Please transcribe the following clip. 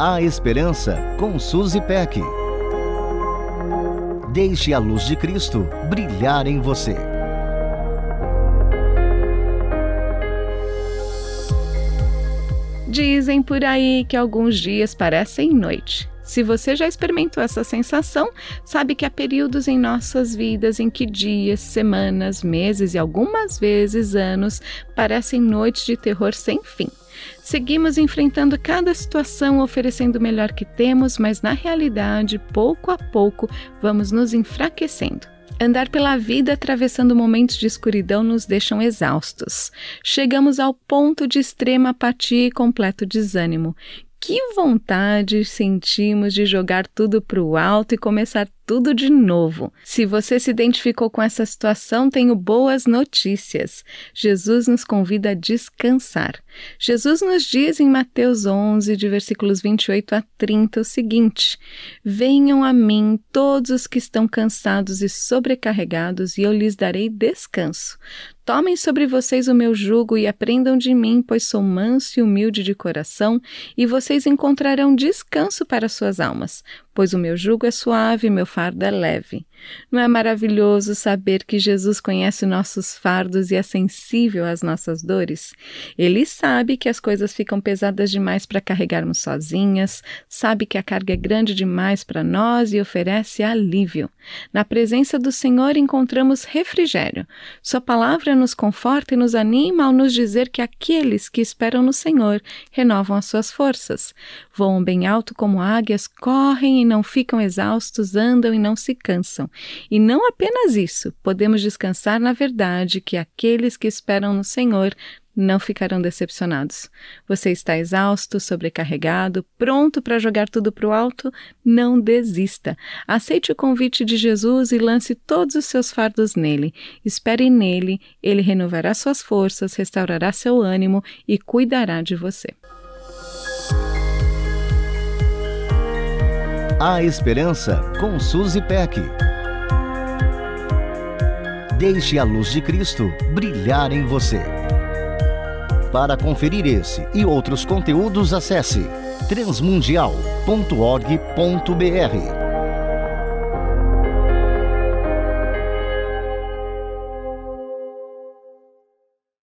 A Esperança com Suzy Peck. Deixe a luz de Cristo brilhar em você. Dizem por aí que alguns dias parecem noite. Se você já experimentou essa sensação, sabe que há períodos em nossas vidas em que dias, semanas, meses e algumas vezes anos parecem noites de terror sem fim. Seguimos enfrentando cada situação oferecendo o melhor que temos, mas na realidade, pouco a pouco, vamos nos enfraquecendo. Andar pela vida atravessando momentos de escuridão nos deixam exaustos. Chegamos ao ponto de extrema apatia e completo desânimo que vontade sentimos de jogar tudo para o alto e começar tudo de novo. Se você se identificou com essa situação, tenho boas notícias. Jesus nos convida a descansar. Jesus nos diz em Mateus 11, de versículos 28 a 30, o seguinte: Venham a mim todos os que estão cansados e sobrecarregados, e eu lhes darei descanso. Tomem sobre vocês o meu jugo e aprendam de mim, pois sou manso e humilde de coração, e vocês encontrarão descanso para suas almas, pois o meu jugo é suave, meu fardo é leve. Não é maravilhoso saber que Jesus conhece nossos fardos e é sensível às nossas dores? Ele sabe que as coisas ficam pesadas demais para carregarmos sozinhas, sabe que a carga é grande demais para nós e oferece alívio. Na presença do Senhor encontramos refrigério. Sua palavra nos conforta e nos anima ao nos dizer que aqueles que esperam no Senhor renovam as suas forças. Voam bem alto como águias, correm e não ficam exaustos, andam e não se cansam. E não apenas isso, podemos descansar na verdade que aqueles que esperam no Senhor não ficarão decepcionados. Você está exausto, sobrecarregado, pronto para jogar tudo para o alto? Não desista. Aceite o convite de Jesus e lance todos os seus fardos nele. Espere nele, ele renovará suas forças, restaurará seu ânimo e cuidará de você. A Esperança com Suzy Peck. Deixe a luz de Cristo brilhar em você. Para conferir esse e outros conteúdos, acesse transmundial.org.br.